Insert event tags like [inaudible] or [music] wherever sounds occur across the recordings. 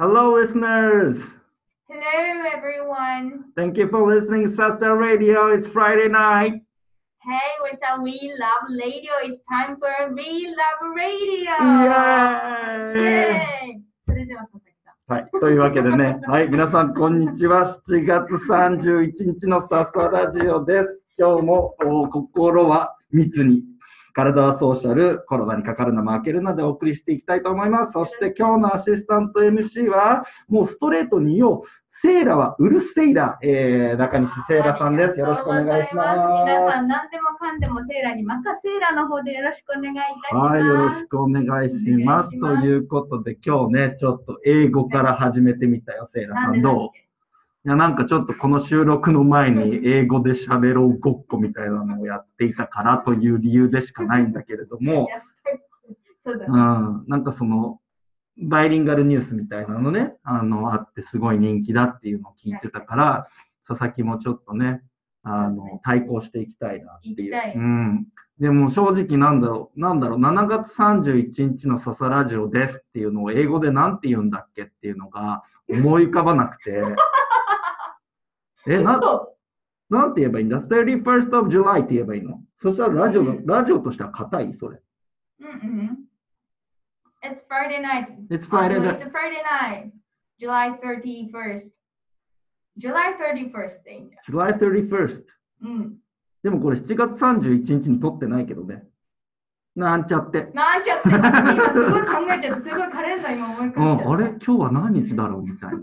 Hello, listeners. Hello, everyone. Thank you for listening to Sasta Radio. It's Friday night. Hey, what's up? We love radio. It's time for We Love Radio. イエーイ Yay! それでは佐々木さん。はい、というわけでね、はい、皆さん、こんにちは。7月31日のササラジオです。今日もお心は密に、体はソーシャル、コロナにかかるな、負けるなでお送りしていきたいと思います。そして今日のアシスタント MC は、もうストレートに言おう、セイラはうるせいだ、えー、中西セイラさんです。よろしくお願いします。皆さん、何でもかんでもセーラーに任せーラーの方でよろしくお願いいたします。はい、よろしく。お願いしますということで、今日ね、ちょっと英語から始めてみたよ、セイラさん。どう？いや、なんかちょっとこの収録の前に英語で喋ろうごっこみたいなのをやっていたからという理由でしかないんだけれども、そう。ん、なんかその、バイリンガルニュースみたいなのね、あの、あってすごい人気だっていうのを聞いてたから、佐々木もちょっとね、あの、対抗していきたいなっていう。うん。でも正直なんだろう、なんだろう、7月31日の笹ラジオですっていうのを英語でなんて言うんだっけっていうのが思い浮かばなくて、[laughs] え、な、嘘なんて言えばいいんだ ?31st of July って言えばいいの？そしたらラジオの、ラジオとしては硬い？それ。うんうん。It's Friday night. It's Friday Oh, night. It's a Friday night. July 31st. July 31st でいいんだ。July 31st。うん。でもこれ7月31日に撮ってないけどね。なんちゃって。なんちゃって、私今すごい考えちゃって、すごいカレンダー今思い返しちゃった。[laughs] うん、あれ？今日は何日だろう？みたいな。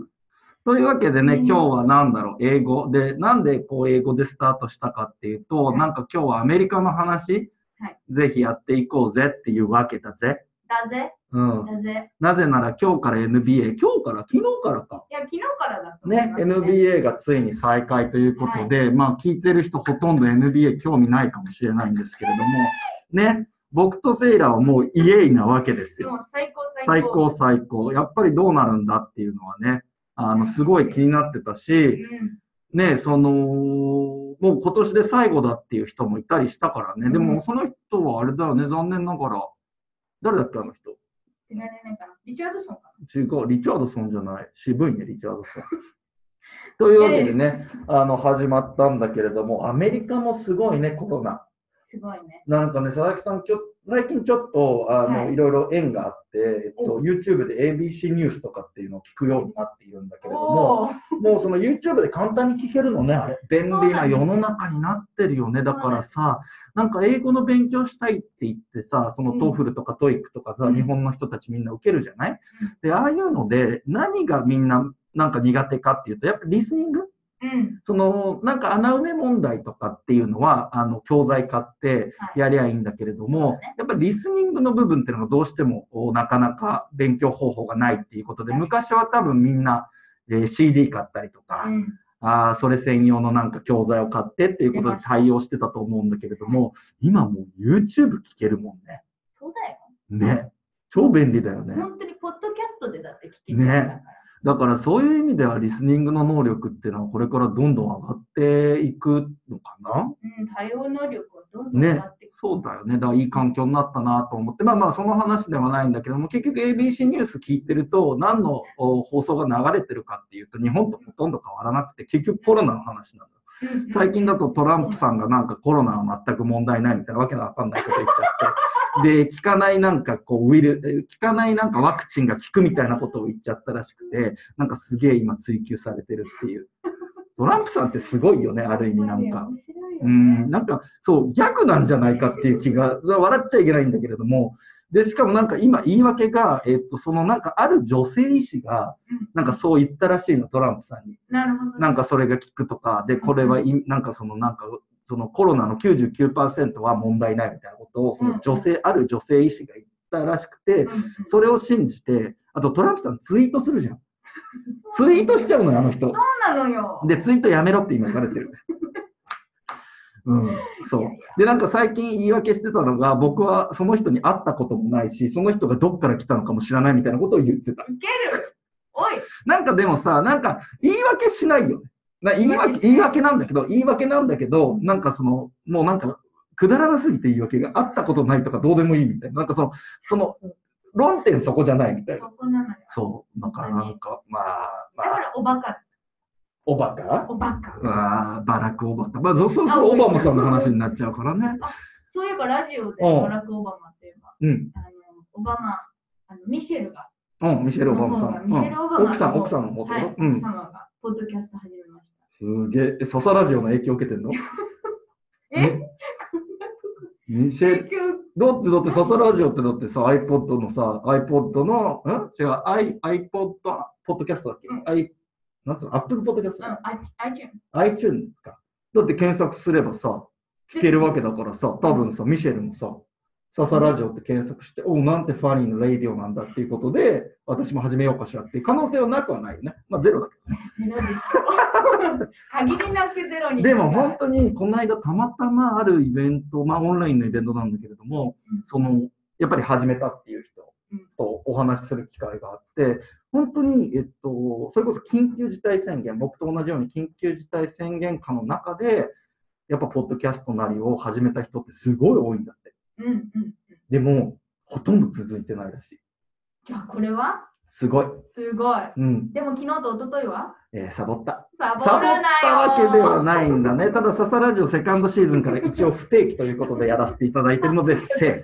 というわけでね、うん今日は何だろう英語。で、なんでこう英語でスタートしたかっていうと、はいなんか今日はアメリカの話、はいぜひやっていこうぜっていうわけだぜ。だぜ、うん。だぜ。なぜなら今日から NBA、今日から昨日からか。いや、昨日からだね、ます NBA がついに再開ということで、まあ聞いてる人ほとんど NBA 興味ないかもしれないんですけれども、ね、僕とセイラはもうイエイなわけですよ。もう最高最高最高。やっぱりどうなるんだっていうのはね、あの、すごい気になってたし、うんね、その、もう今年で最後だっていう人もいたりしたからね。でうんもその人はあれだよね、残念ながら。誰だっけ、あの人？リチャードソンか違う、リチャードソンじゃない。渋いね、リチャードソン。[laughs] というわけでね、あの、始まったんだけれども、アメリカもすごいね、コロナ。な。すごいね。なんかね、佐々木さん、きょ最近ちょっとあの、はい。い、ろいろ縁があって、えっと、お。YouTube で ABC ニュースとかっていうのを聞くようになっているんだけれども、もうその YouTube で簡単に聞けるのね、あれ。便利な世の中になってるよね。だからさ、なんか英語の勉強したいって言ってさ、そのうん TOEFL とか TOEIC とかさ、うん。日本の人たちみんな受けるじゃない？で、ああいうので何がみんななんか苦手かっていうと、やっぱリスニングうん。そのなんか穴埋め問題とかっていうのはあの教材買ってはいやりゃいいんだけれども、だねやっぱりリスニングの部分っていうのがどうしてもなかなか勉強方法がないっていうことで昔は多分みんな、えー CD 買ったりとか、うん。あーそれ専用のなんか教材を買ってっていうことで対応してたと思うんだけれども今もう YouTube 聞けるもんね。そうだよ。ね。超便利だよね。本当にポッドキャストでだって聞けちゃうんだから。そういう意味ではリスニングの能力っていうのはこれからどんどん上がっていくのかな？うん、多様能力をどんどん上がっていく。そうだよね。だからいい環境になったなと思って、まあまあその話ではないんだけども、結局 ABC ニュース聞いてると何のお放送が流れてるかっていうと日本とほとんど変わらなくて、結局コロナの話なんだ。うん最近だとトランプさんがなんかコロナは全く問題ないみたいなわけのわかんないこと言っちゃって、[laughs] で、効かないなんかこうウイル、え効かないなんかワクチンが効くみたいなことを言っちゃったらしくて、なんかすげえ今追求されてるっていう。トランプさんってすごいよね、ある意味なんか。面白いようねん、なんかそう、逆なんじゃないかっていう気が、笑っちゃいけないんだけれども、で、しかもなんか今言い訳が、えっと、そのなんかある女性医師が、うんなんかそう言ったらしいの、トランプさんに。なるほどね。なんかそれが効くとか、で、これはい、なんかそのなんか、そのコロナの99%は問題ないみたいなことを、その女性、ある女性医師が言ったらしくて、それを信じて、あとトランプさんツイートするじゃん。[laughs] ツイートしちゃうのよ、あの人そう。なのよ。で、ツイートやめろって今言われてる。[laughs] うん、そう。で、なんか最近言い訳してたのが、僕はその人に会ったこともないし、その人がどっから来たのかも知らないみたいなことを言ってた。ウケる。おい。なんかでもさ、なんか言い訳しないよね。な言い訳言い訳なんだけど、言い訳なんだけど、なんかその、もうなんか、くだらなすぎて言い訳があったことないとかどうでもいいみたいな。なんかその、その、論点そこじゃないみたいな。そこなのよ。そう。だからなんか、まあ、まあ、だからおバカ、おバカ？おバカ。ああ、バラク・オバカ。まあ、そうそうそう、オバマさんの話になっちゃうからね。そういえばラジオでうんバラク・オバマって言えば、うん。あのオバマ、あのミシェルが、うん、ミシェル・オバマさん。ミシェルオバマうん奥さん、奥さんのこと、はい、うん奥。様がポッドキャスト始めました。すげえ、えササラジオの影響受けてんの？[laughs] え？ミシェル、だって、だって、ササラジオってだってさ、iPod のさ、iPod の、ん？違う、I、iPod、ポッドキャストだっけ、うん ?i、なんつうの ?Apple ポッドキャスト、うん、iTunes。iTunes か。だって検索すればさ、聞けるわけだからさ、多分さ、ミシェルもさ、ササラジオって検索して、 Oh なんて funny のレイディオなんだっていうことで、私も始めようかしらっていう可能性はなくはないよね。まあ、ゼロだけどね。ゼロでしょ。[laughs] 限りなくゼロにでも本当にこの間たまたまあるイベント、まあオンラインのイベントなんだけれども、うんそのやっぱり始めたっていう人うんとお話しする機会があって、本当に、えっと、それこそ緊急事態宣言、僕と同じように緊急事態宣言下の中で、やっぱポッドキャストなりを始めた人ってすごい多いんだって。うんうんうん。でも、ほとんど続いてないらしい。じゃあこれは？すごい。すごい。うん。でも昨日と一昨日は？えーサボった。サボサボったわけではないんだね。ただ、ササラジオセカンドシーズンから一応不定期ということでやらせていただいているので、セーフ。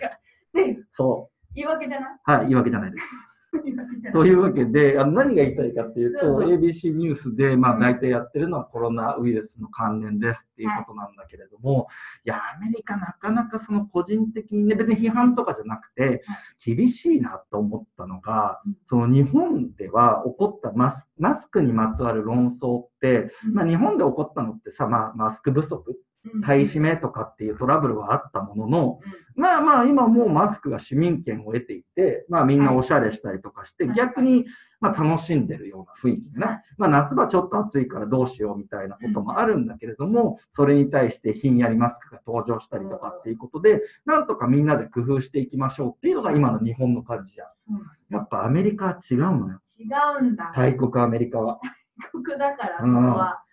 で、そ。言い訳じゃない？うはい、言い訳じゃないです。[laughs] というわけで、あの何が言いたいかっていうと、うん ABC ニュースで、まあ、うん。大体やってるのはコロナウイルスの関連ですっていうことなんだけれども、い、や、アメリカなかなかその個人的にね、別に批判とかじゃなくて、厳しいなと思ったのがうん、その日本では起こったマスマスクにまつわる論争って、まあ、日本で起こったのってさ、まあ、マスク不足、買い占めとかっていうトラブルはあったものの、まあまあ今もうマスクが市民権を得ていて、まあみんなおしゃれしたりとかして、はい逆にまあ楽しんでるような雰囲気でね、はいまあ夏場ちょっと暑いからどうしようみたいなこともあるんだけれども、それに対してひんやりマスクが登場したりとかっていうことで、なんとかみんなで工夫していきましょうっていうのが今の日本の感じじゃん。うんやっぱアメリカは違うのよ。違うんだ。大国アメリカは。国だから、そこうんは。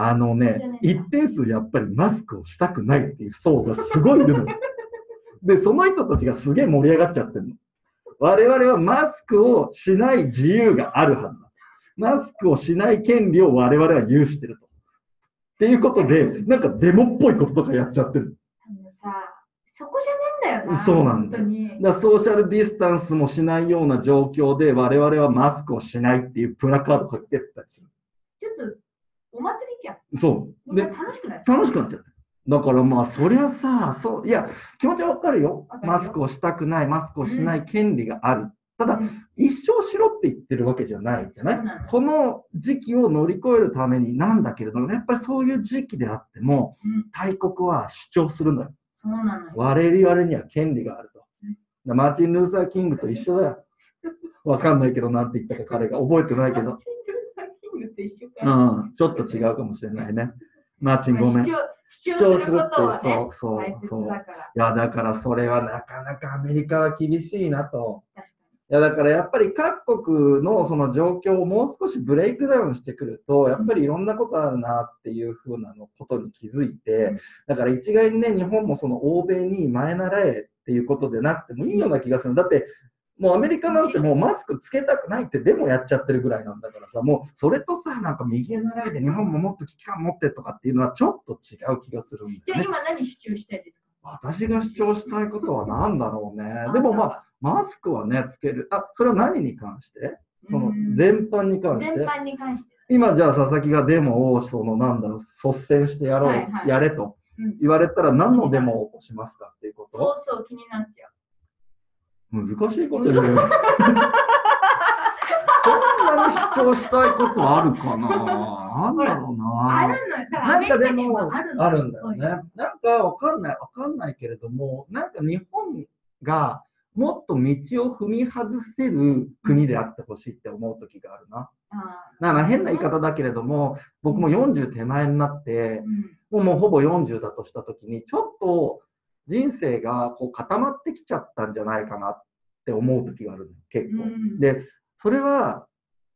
あのね、一定数やっぱりマスクをしたくないっていう層がすごいいるの。[laughs] で、その人たちがすげえ盛り上がっちゃってるの。我々はマスクをしない自由があるはずだ。マスクをしない権利を我々は有してると。っていうことで、なんかデモっぽいこととかやっちゃってる。さ、そこじゃねえんだよな。そうなんだよ本当に。だソーシャルディスタンスもしないような状況で我々はマスクをしないっていうプラカードかけてたりする。ちょっと、お祭りじゃん。そう。で楽しくなっちゃう。楽しくなっちゃった。だからまあ、そりゃさ、そう、いや、気持ちはわかるよマスクをしたくない、マスクをしない権利がある。ただ、うん一生しろって言ってるわけじゃないじゃない？この時期を乗り越えるためになんだけれども、やっぱりそういう時期であっても、うん大国は主張するのよ。そうなのよ。我々には権利があるとマーチン・ルーサー・キングと一緒だよ。[laughs] わかんないけど、なんて言ったか彼が覚えてないけど。と一緒かうん、ちょっと違うかもしれないね。マーチンごめん。い主主張するってね、そうそうそうだから。や、だからそれはなかなかアメリカは厳しいなと。いや、だからやっぱり各国のその状況をもう少しブレイクダウンしてくると、やっぱりいろんなことあるなっていうふうなのことに気づいて、だから一概にね、日本もその欧米に前習えっていうことでなくてもいいような気がする。だって、もうアメリカなんてもうマスクつけたくないってデモやっちゃってるぐらいなんだからさ、もうそれとさ、なんか右へ習いで日本ももっと危機感持ってとかっていうのはちょっと違う気がするんに。じゃあだよね。今何主張したいですか？私が主張したいことは何だろうね。でもまあ、マスクはね、つける。あ、それは何に関して？そのうん全般に関して？全般に関して。今じゃあ佐々木がデモを、そのなんだろう、率先してやろう、はいはいやれとうん言われたら何のデモを起こしますかっていうこそとうそう気になっちゃう。難しいこと言う。そんなに主張したいことあるかななんだろうなあるのよ。なんかでももあるのあるんだよね。なんかわかんない、わかんないけれども、なんか日本がもっと道を踏み外せる国であってほしいって思う時があるな。あだから変な言い方だけれども、僕も40手前になってもうほぼ40だとした時に、ちょっと人生がこう固まってきちゃったんじゃないかなって思う時があるの結構。うんで、それは、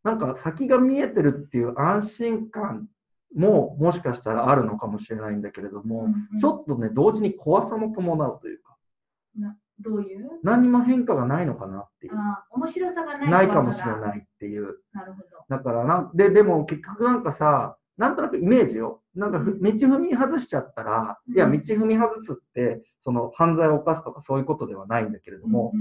なんか先が見えてるっていう安心感ももしかしたらあるのかもしれないんだけれども、うんちょっとね、同時に怖さも伴うというか、どういう？何にも変化がないのかなっていう。あー面白さがないないかもしれい。ないっていう。なるほど。だからなんで、でも結局なんかさ、なんとなくイメージよ。なんかふ道踏み外しちゃったら、いや、うん道踏み外すって、その犯罪を犯すとかそういうことではないんだけれども、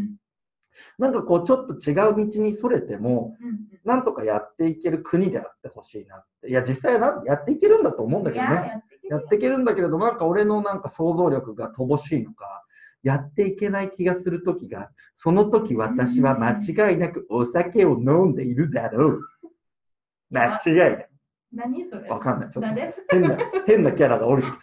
なんかこうちょっと違う道にそれても、うんなんとかやっていける国であってほしいなって。いや、実際はなやっていけるんだと思うんだけどね。やっていけるんだけれども、なんか俺のなんか想像力が乏しいのか、やっていけない気がするときが、その時私は間違いなくお酒を飲んでいるだろう。間違いない。何それ？わかんない。ちょっと誰？変な、変なキャラが降りてきた。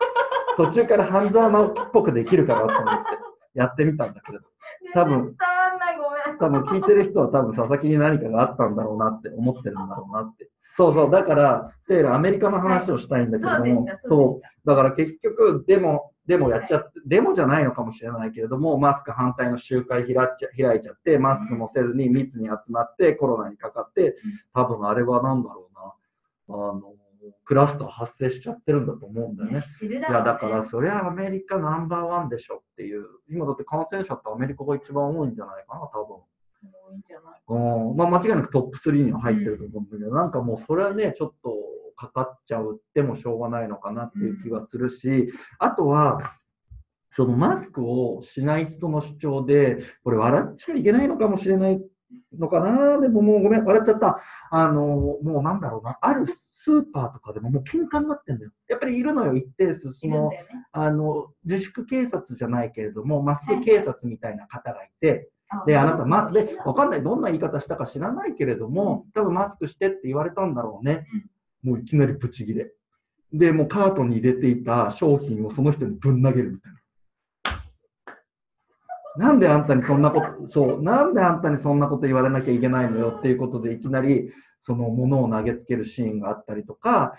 [laughs] 途中から半沢直樹っぽくできるかなと思ってやってみたんだけれど、多分伝わんない、ごめん。多分聞いてる人は多分佐々木に何かがあったんだろうなって思ってるんだろうなって。そうそう、だから、セール、アメリカの話をしたいんだけれども、そうでした、そう。そうだから結局、デモ、デモやっちゃって、デモじゃないのかもしれないけれども、マスク反対の集会開っちゃ開いちゃって、マスクもせずに密に集まって、コロナにかかって、多分あれは何だろうな、あの、クラスター発生しちゃってるんだと思うんだよね。いや、だからそりゃアメリカナンバーワンでしょっていう、今だって感染者ってアメリカが一番多いんじゃないかな、多分。多いんじゃないうんまあ、間違いなくトップ3には入ってると思うんだけど、なんかもうそれはね、ちょっとかかっちゃうってもしょうがないのかなっていう気はするし、あとは、そのマスクをしない人の主張で、これ笑っちゃいけないのかもしれないのかな、でももうごめん、笑っちゃった。あの、もうなんだろうな、あるスーパーとかでももう喧嘩になってんだよ。やっぱりいるのよ、一定数。そのね。あの自粛警察じゃないけれども、マスク警察みたいな方がいて、あで、あなた、ま、で、わかんない、どんな言い方したか知らないけれども、多分マスクしてって言われたんだろうね。もういきなりブチギレ。で、もうカートに入れていた商品をその人にぶん投げるみたいな。なんであんたにそんなこと、そう、なんであんたにそんなこと言われなきゃいけないのよ？っていうことで、いきなりその物を投げつけるシーンがあったりとか、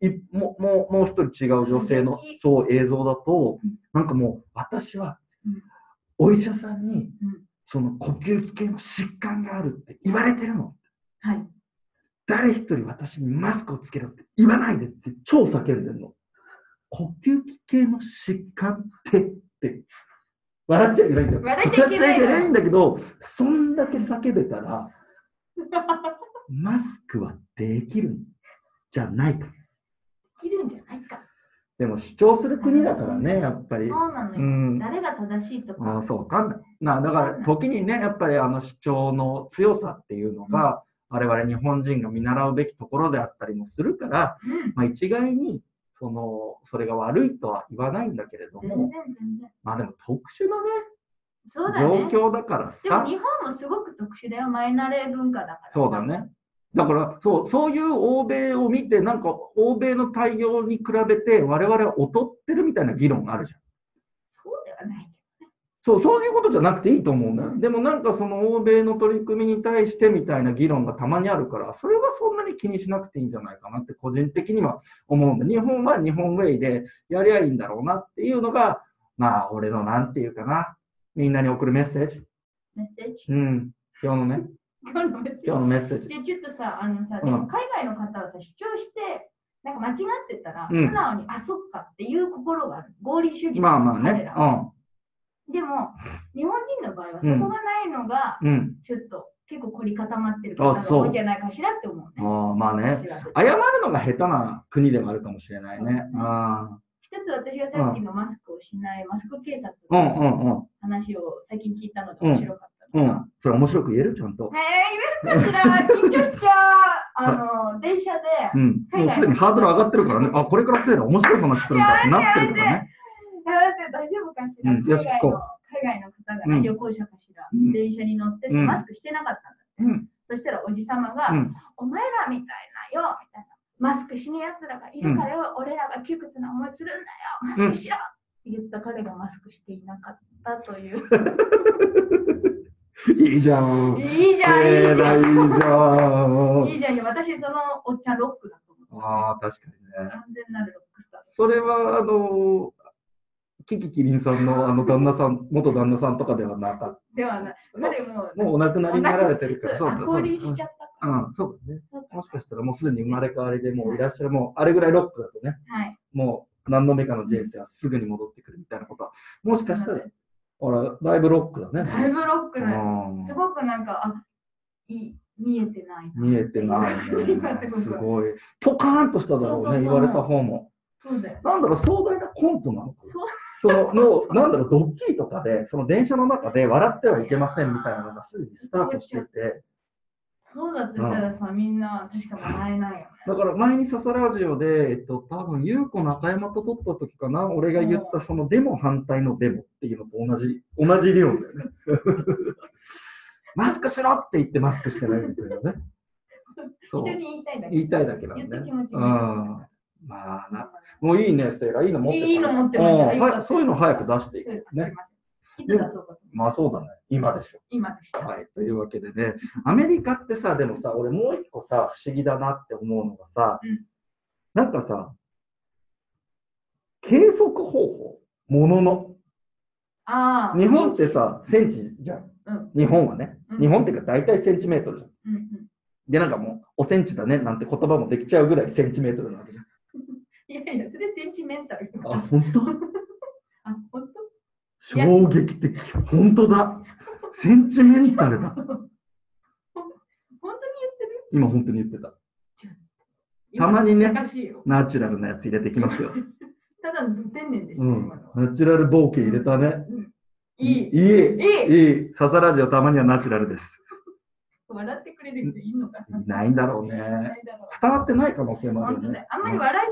いももうもう一人違う女性のそう映像だとうん、なんかもう私はうんお医者さんにうんその呼吸器系の疾患があるって言われてるの。はい。誰一人私にマスクをつけろって言わないでって超叫んでるの。呼吸器系の疾患ってって。笑っちゃいけないんだよ。笑っちゃいけない笑っちゃいけないんだけど、そんだけ叫べたら、[laughs] マスクはできるんじゃないと。いるんじゃないか。でも主張する国だからね、やっぱり。そうなのよ。うん誰が正しいとか。あそう、わかんない。なだから、時にね、やっぱりあの主張の強さっていうのが、我々日本人が見習うべきところであったりもするから、うんまあ、一概にそのそれが悪いとは言わないんだけれども。まあでも特殊なそうだね。ね、状況だからでもさ、日本もすごく特殊だよ。マイナレ文化だから。そうだね。だからそう、そういう欧米を見て、なんか欧米の対応に比べて、我々は劣ってるみたいな議論があるじゃん。そう。そう、いうことじゃなくていいと思うんだよ。でもなんかその欧米の取り組みに対してみたいな議論がたまにあるから、それはそんなに気にしなくていいんじゃないかなって個人的には思うんだ。日本は日本ウェイでやりゃいいんだろうなっていうのが、まあ俺のなんていうかな、みんなに送るメッセージ。メッセージ？うん、今日のね、今日のメッセージ？今日のメッセージ。で、ちょっとさ、あのさ、うんでも海外の方はさ、主張して、なんか間違ってたら、うん素直に、あ、そっかっていう心がある。合理主義。まあまあね彼ら、はでも、日本人の場合はそこがないのが、うん、うん。ちょっと結構凝り固まってる方があそう多いんじゃないかしらって思うね。ああまあね、謝るのが下手な国ではあるかもしれないね。あ一つ私がさっきのマスクをしないマスク警察のんうん。話を最近聞いたので面白かったのが、うん、それ面白く言える？ちゃんと。えー、言えるかしら？緊張しちゃう。[laughs] あの、電車で、うん、もうすでにハードル上がってるからね。あ、これからセーラー面白い話するんだってなってるからね。大丈夫かしら、うん海外の海外の方がね、うん旅行者かしら、うん電車に乗っててうんマスクしてなかったんだって。うん、そしたらおじさまが、うん、お前らみたいなよみたいな。マスクしねえやつらがいるからよ、俺らが窮屈な思いするんだよマスクしろ、って言った彼がマスクしていなかったという。[laughs] いいじゃん。いいじゃん、いいじゃん。セーラーいいじゃん。いいじゃん。私、そのおっちゃんロックだと思う。ああ、確かにね。完全なるロックスター。それは、あの、キキキリンさんのあの旦那さん、元旦那さんとかではなかっではない。彼もた。もうお亡くなりになられてるから、そうだ、そう降臨しちゃだ。った。うん、そうだね。もしかしたらもうすでに生まれ変わりでもういらっしゃる、もうあれぐらいロックだとね、はい。もう何度目かの人生はすぐに戻ってくるみたいなことは、もしかしたらあら、だいぶロックだね。だいぶロックなうんすごくなんか、あい見えてないな。見えてないね。[laughs] すごい。ポカーンとしただろうね、言われた方も。そうだよ。なんだろう、壮大なコントなのかな？そのもう、なんだろう、ドッキリとかで、その電車の中で笑ってはいけませんみたいなのがすでにスタートしてて、そうだとしたらさ、みんな確か笑えないよね。だから前に笹ラジオで、えっと、多分優子中山と撮った時かな、俺が言ったそのデモ反対のデモっていうのと同じ、同じ理論だよね。マスクしろって言ってマスクしてないみたいなね。そ [laughs] う人に言いたいだけ。言いたいだけなんね。うん。て気持ちがまあな、もういいね、セイラ。いいの持っていいの持ってまはいそういうの早く出していくね。いつ出そうかと。まあそうだね。今でしょ。今でした。はい。というわけでね、アメリカってさ、でもさ、俺もう一個さ、不思議だなって思うのがさ、うんなんかさ、計測方法、ものの。ああ。日本ってさ、センチじゃん。うん、日本はね。うん日本っていうか大体センチメートルじゃん。うんうん。で、なんかもう、おセンチだねなんて言葉もできちゃうぐらいセンチメートルなわけじゃん。いやいや、それセンチメンタル。あ、本当？[laughs] あ、本衝撃的。本当だ。センチメンタルだ。当本当に言ってる？今本当に言ってた。たまにね。ナチュラルなやつ入れてきますよ。[laughs] ただの天然でした、うんナチュラル冒険入れたね。うんいい。いい。いい。いい。ササラジオたまにはナチュラルです。笑ってくれる人いいのかな？いないんだろうね。伝わってない可能性もあるよね。あんまり笑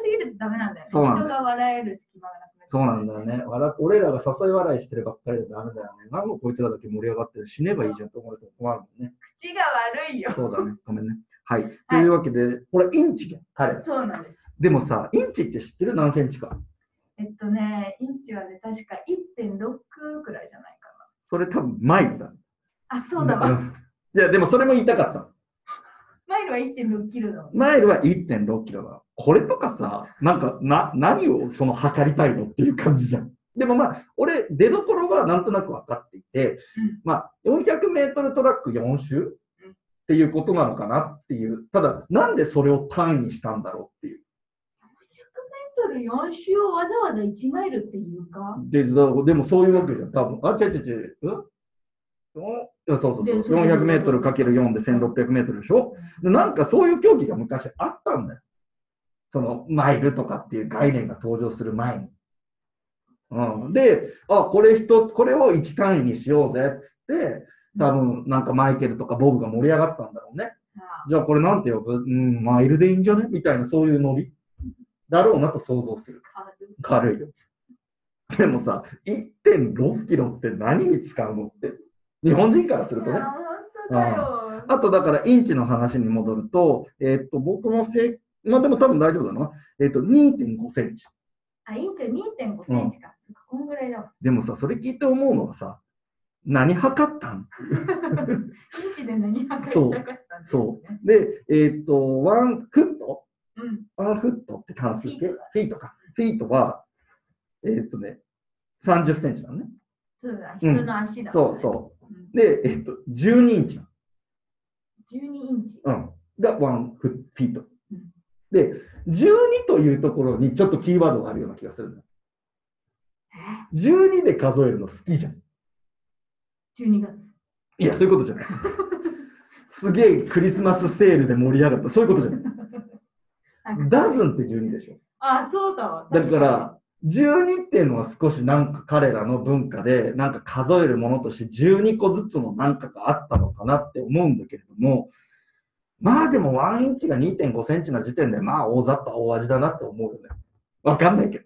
ダメなんだよね。そうなんだよ人が笑える隙間がなくなそうなんだよね。笑俺らが誘い笑いしてるばっかりでダメだよね。なんもこいつらだけ盛り上がってる。死ねばいいじゃんと思うと困るもんね。口が悪いよ。そうだね。ごめんね。はい。というわけで、これインチじゃん、彼ら。そうなんです。でもさ、インチって知ってる？何センチか。えっとね、インチはね、確か1.6くらいじゃないかそれ多分マイルだ。な。あ、そうだわ。んいや、でもそれも言いたかった。マイルは1.6キロだ。マイルは1.6キロだ。これとかさ、なんか、な、何をその測りたいのっていう感じじゃん。でもまあ、俺、出どころはなんとなく分かっていて、うんまあ、400メートルトラック4周っていうことなのかなっていう。ただ、なんでそれを単位にしたんだろうっていう。100メートル4周をわざわざ1マイルっていうか？で、だでもそういうわけじゃん、多分。あ、違う違う違う。うん？そうそうそう。でそうそう400メートルかける4で1600メートルでしょ？でなんかそういう競技が昔あったんだよ。そのマイルとかっていう概念が登場する前に。うん、で、あ、これ人、これを1単位にしようぜっつって、多分なんかマイケルとかボブが盛り上がったんだろうね。あじゃあこれなんて呼ぶ？うん、マイルでいいんじゃね？みたいなそういうノリだろうなと想像する。あ軽いよ。でもさ、1.6キロって何に使うのって。日本人からするとねいや。本当だよ。あとだからインチの話に戻ると、えーっと、僕のせい、まあでも多分大丈夫だな。えーっと、2.5センチ。あ、インチは2.5センチか。そっかこんぐらいだわ。でもさ、それ聞いて思うのはさ、何測ったん？インチで何測ったそよね。う。で、えーっと、ワンフット？うん。ワンフットって関数形フィートか。フィートは、えーっとね、30センチなのね。そうだ、うん人の足だ、そうそう。うん。で、えーっと、12インチなの。12インチ。うん。がワンフフィートうん。で、12というところにちょっとキーワードがあるような気がするんだ。え12で数えるの好きじゃん。12月。いや、そういうことじゃない。[laughs] すげえクリスマスセールで盛り上がった。そういうことじゃない。ダズンって12でしょ。あ、そうだわ。だから、12っていうのは少しなんか彼らの文化で、なんか数えるものとして12個ずつのなんかがあったのかなって思うんだけれども、まあでも1インチが2.5センチな時点で、まあ大雑把大味だなって思うよね。わかんないけど。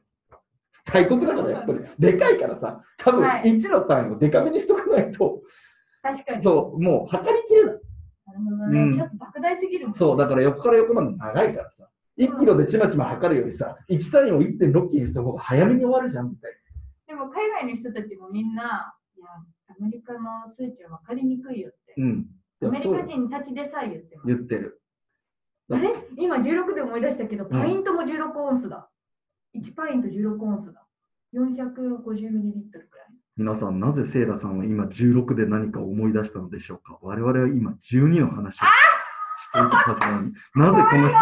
大国だからやっぱり、でかいからさ、多分はい1の単位をでかめにしとかないと、確かに。そう、もう測りきれない。なるほどね。うんちょっと莫大すぎるもん。そう、だから横から横まで長いからさ、1キロでちまちま測るよりさ、1単位を1.6キロにした方が早めに終わるじゃんみたいでも海外の人たちもみんな、いや、アメリカの数値は分かりにくいよって。な。うん。アメリカ人たちでさえ言ってます。言ってる。あれ？今16で思い出したけど、パイントも16オンスだ。1パイント16オンスだ。450ミリリットルくらい。皆さん、なぜセイラさんは今16で何かを思い出したのでしょうか？我々は今12の話をしていたはずなのに、なぜこの人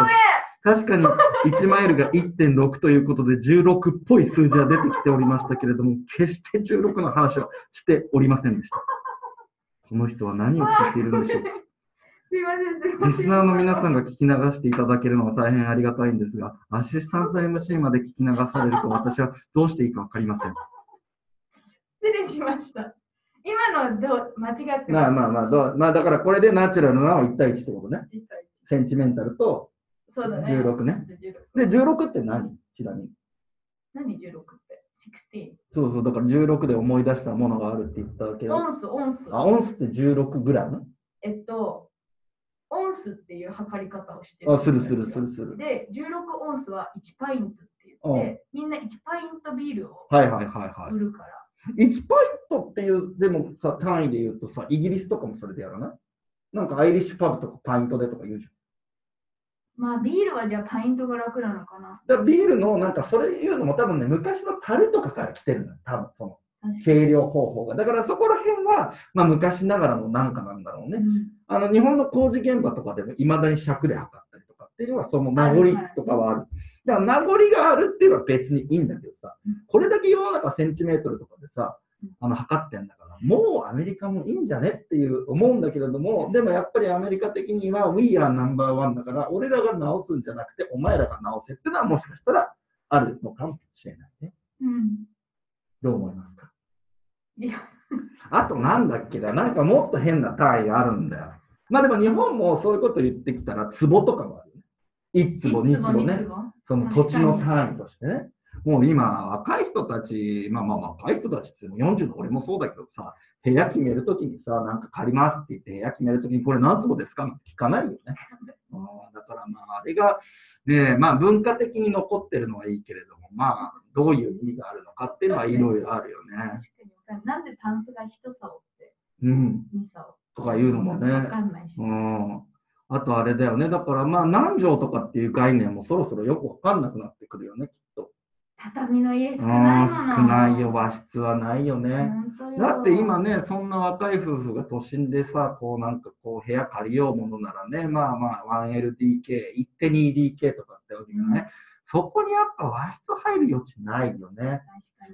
確かに1マイルが1.6ということで16っぽい数字は出てきておりましたけれども、決して16の話はしておりませんでした。この人は何を聞いているんでしょうか。[laughs] すいません。リスナーの皆さんが聞き流していただけるのは大変ありがたいんですが、アシスタント MC まで聞き流されると私はどうしていいか分かりません。失礼しました。今のどう間違ってまあまあまあ、どうまあだからこれでナチュラルなのは1対1ってことね。センチメンタルと、そうだね。16ね16。で、16って何？ちなみに。何16って ?16。そうそう、だから16で思い出したものがあるって言ったわけよ。オンス、オンス。あ、オンスって16グラム？えっと、オンスっていう測り方をしてる。あ、するするするする。で、16オンスは1パイントって言って、みんな1パイントビールをはいはいはいはい売。るから。1パイントっていう、でもさ、単位で言うとさ、イギリスとかもそれでやらない？なんかアイリッシュパブとかパイントでとか言うじゃん。まあ、ビールはじゃあパイントが楽なのかな。だビールのなんかそれ言うのも多分ね、昔の樽とかから来てるのよ、多分その計量方法が。だからそこら辺は、まあ昔ながらのなんかなんだろうね。うんあの日本の工事現場とかでもいまだに尺で測ったりとかっていうのはその名残とかはある。だから名残があるっていうのは別にいいんだけどさうん、これだけ世の中センチメートルとかでさ、あの測ってんだから、もうアメリカもいいんじゃねっていう思うんだけれども、でもやっぱりアメリカ的には We are number one だから、俺らが直すんじゃなくて、お前らが直せってのはもしかしたらあるのかもしれないね。うん。どう思いますか？いや、あとなんだっけだ、なんかもっと変な単位あるんだよ。まあでも日本もそういうこと言ってきたら、壺とかもあるよね。1坪、2坪ね。その土地の単位としてね。もう今、若い人たち、まあまあ若い人たちっても40の俺もそうだけどさ、部屋決めるときにさ、なんか借りますって言って部屋決めるときにこれ何坪ですか？なんて聞かないよね。うんだからまああれが、ね、まあ文化的に残ってるのはいいけれども、まあどういう意味があるのかっていうのはいろいろあるよね。確かになんでタンスが1竿ってうん。2竿とかいうのもねわかんないし。うん。あとあれだよね。だからまあ何畳とかっていう概念もそろそろよくわかんなくなってくるよね、きっと。畳の家少うないもの。ん少ないよ、和室はないよね。だって今ね、そんな若い夫婦が都心でさ、こうなんかこう部屋借りようものならね、まあまあ 1LDK、行って 2DK とかってわけじゃない、うんそこにやっぱ和室入る余地ないよね。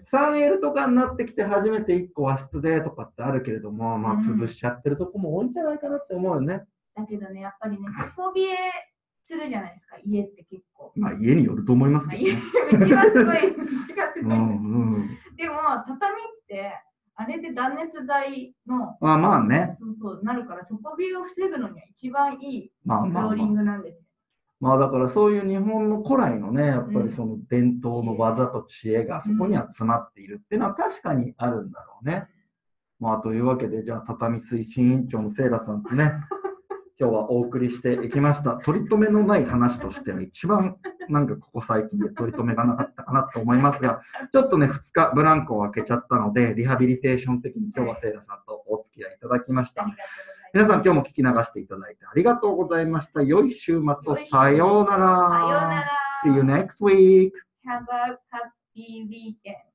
確かに。3L とかになってきて初めて1個和室でとかってあるけれども、まあうん潰しちゃってるとこも多いんじゃないかなって思うよね。だけどね、やっぱりね、底冷えするじゃないですか、家って結構。まあ家によると思いますまあ、けど家ね。うちはすごい、[laughs] うちがすうごい。んうん。でも、畳って、あれで断熱材の、まあまあね。そうそう、なるから、底冷えを防ぐのには一番いいまあフローリン。グなんですよ。まあだからそういう日本の古来のね、やっぱりその伝統の技と知恵がそこには詰まっているっていうのは確かにあるんだろうね。まあというわけで、じゃあ畳推進委員長のセイラさんとね、[laughs] 今日はお送りしていきました。取り留めのない話としては一番なんかここ最近で取り留めがなかったかなと思いますが、ちょっとね、2日ブランクを開けちゃったので、リハビリテーション的に今日はセイラさんとお付き合いいただきました。皆さん今日も聞き流していただいてありがとうございました。良い週末をさようなら。さようなら。See you next week. Have a happy weekend.